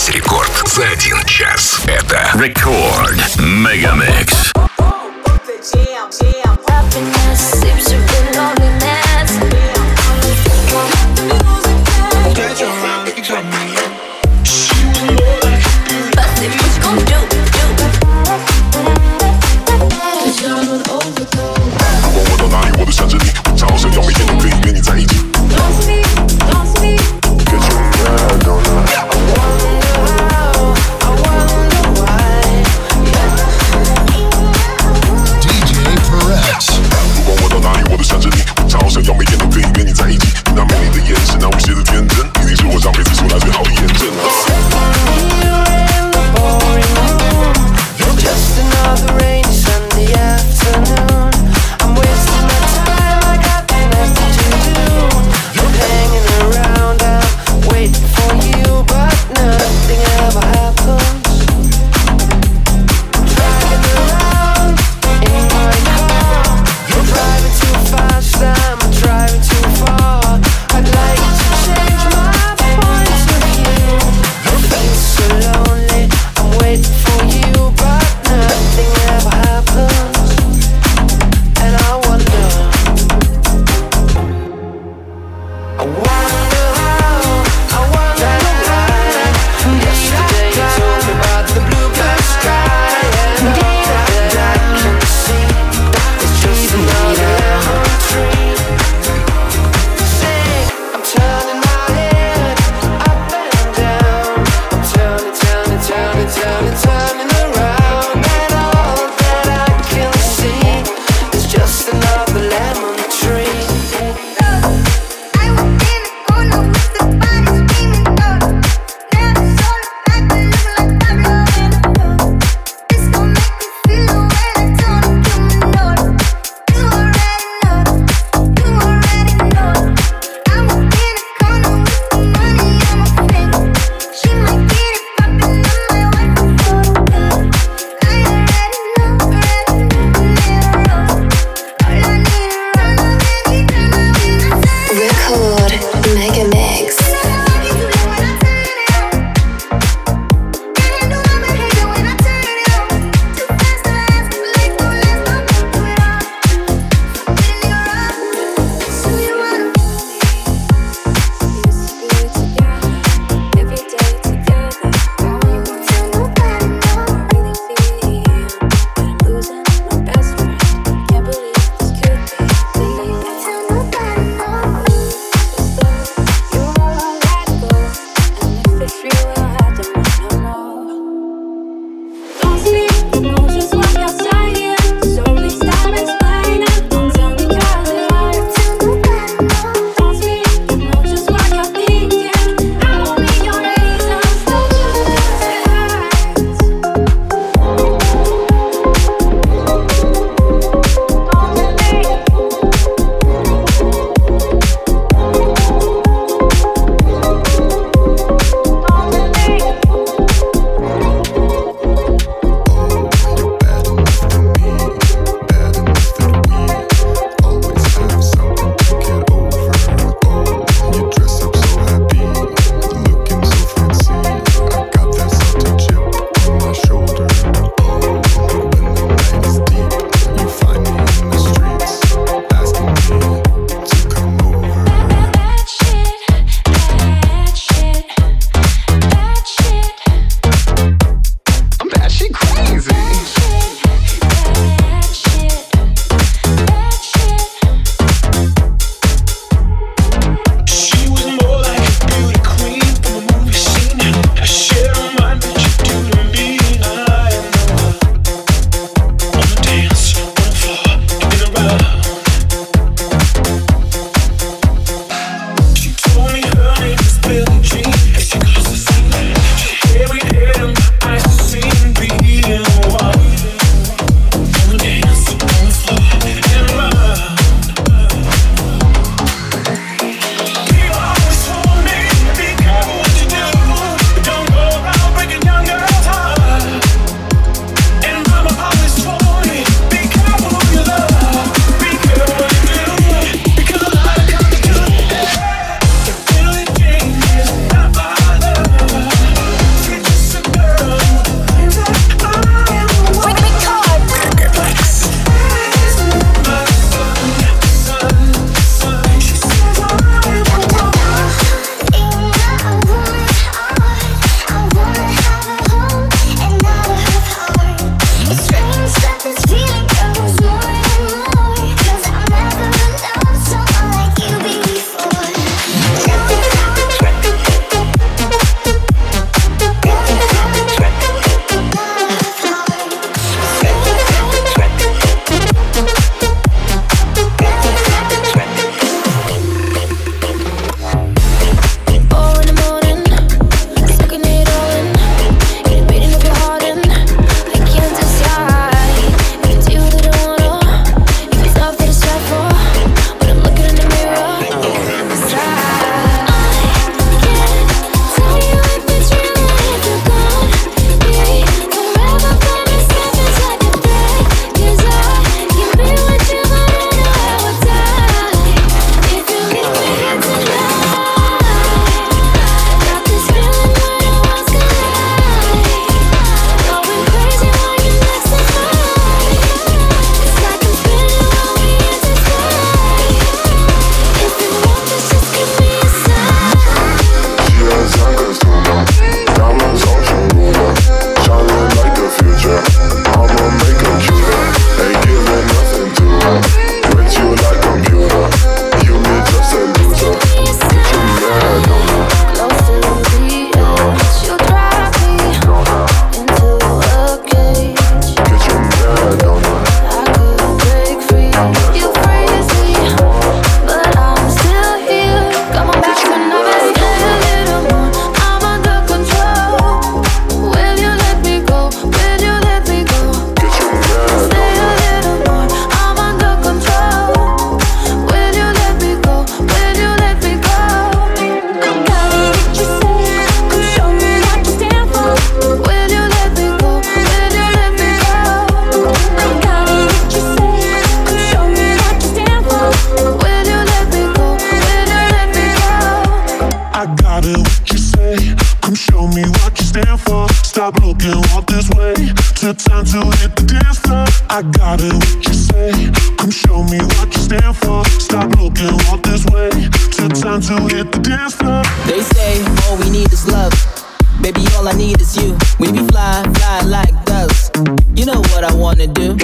здесь рекорд за один час. Это рекорд Мегамикс. Happiness seems to be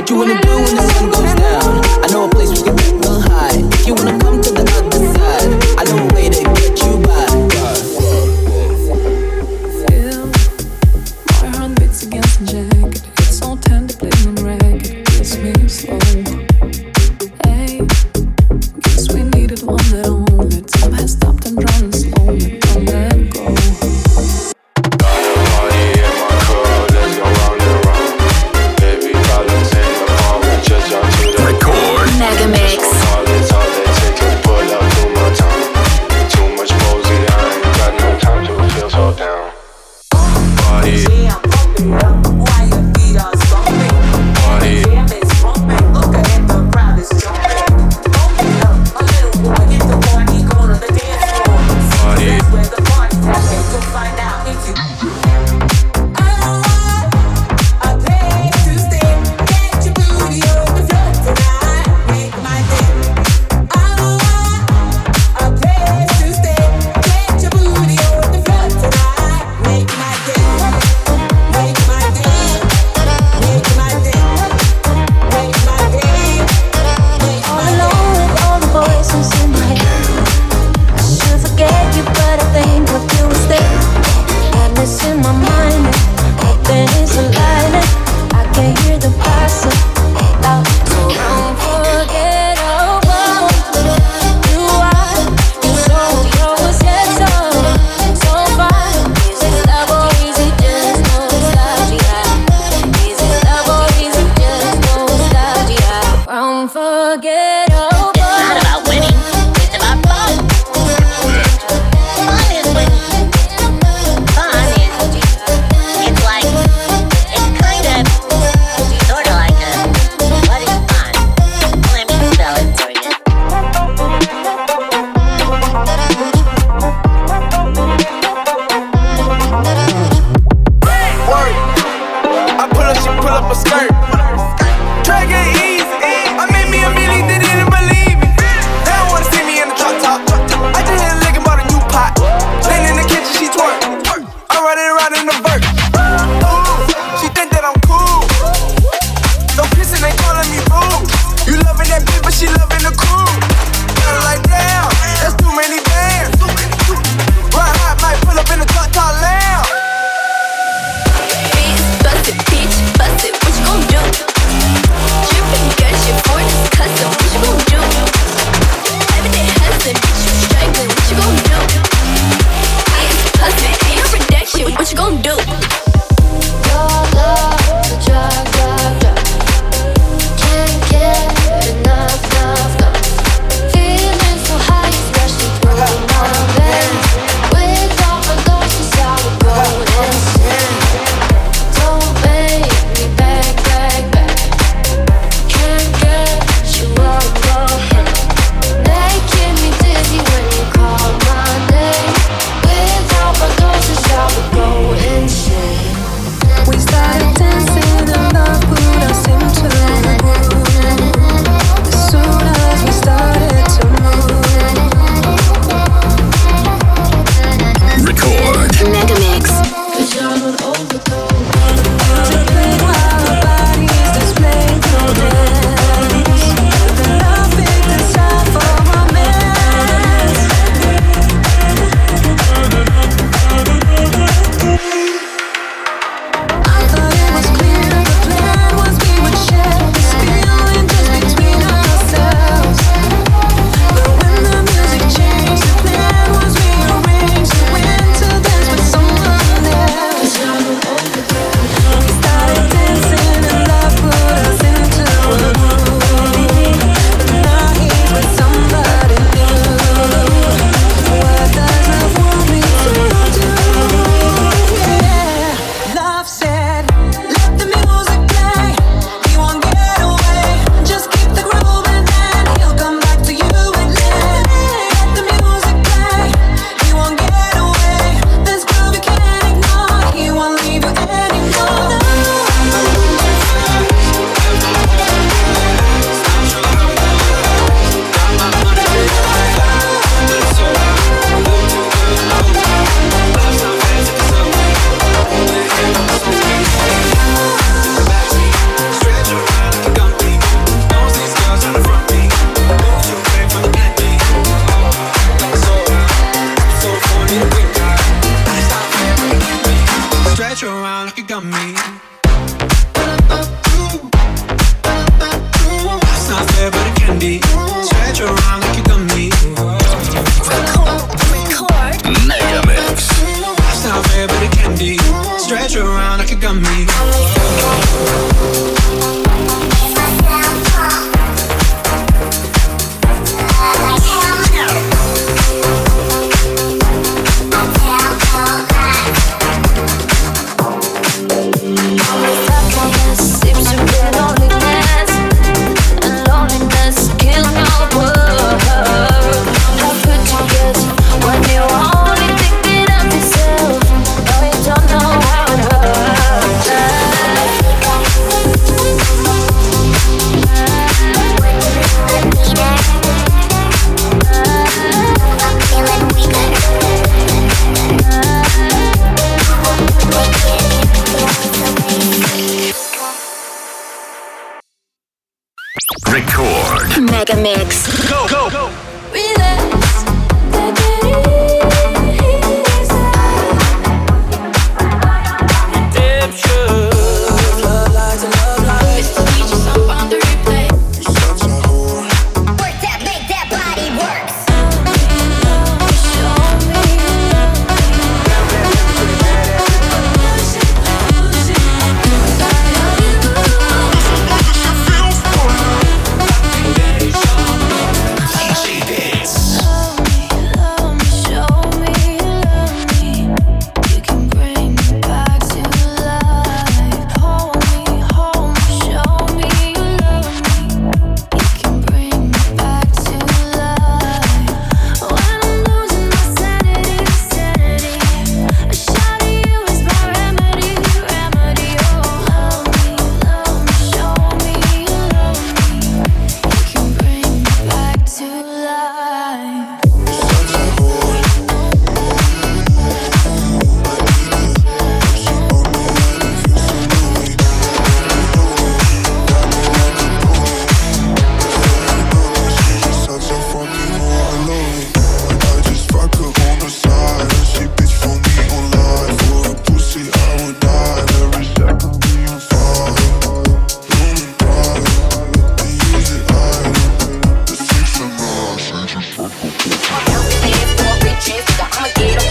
What you wanna do when the sun goes down? Record. Mega Mix. Go, go, go. Relax, I'ma get them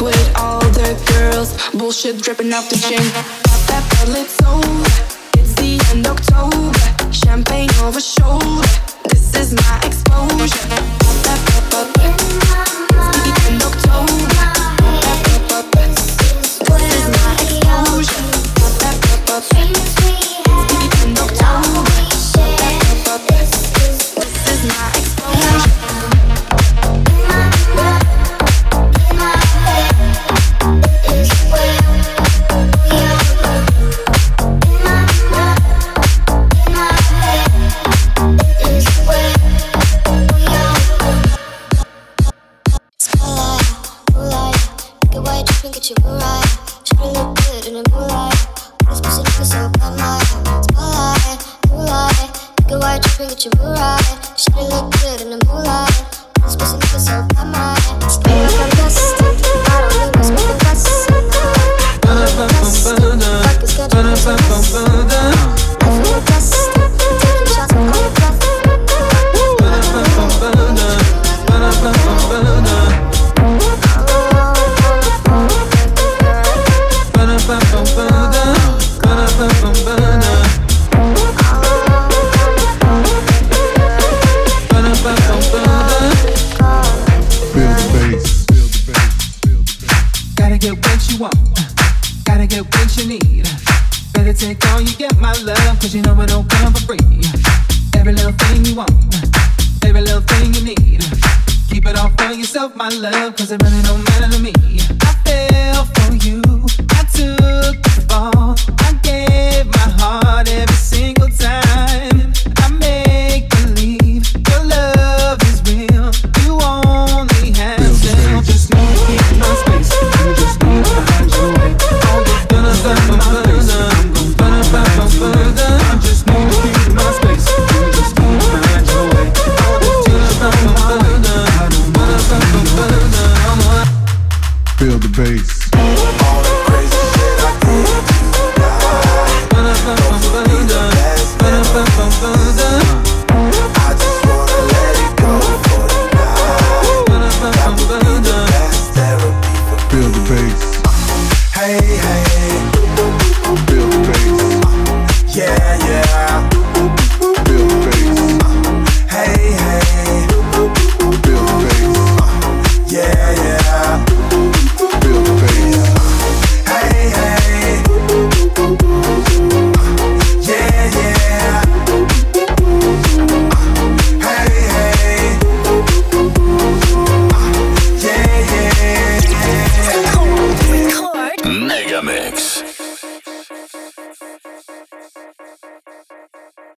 with all the girls. Bullshit dripping off the chin. Pop that bottle, it's over. It's the end of October. Champagne over shoulder. This is my exposure. Pop that bottle, Better take all you get, my love, cause you know it don't come for free. Every little thing you want, every little thing you need. Keep it all for yourself, my love, cause it really don't matter to me. I fell for you, I took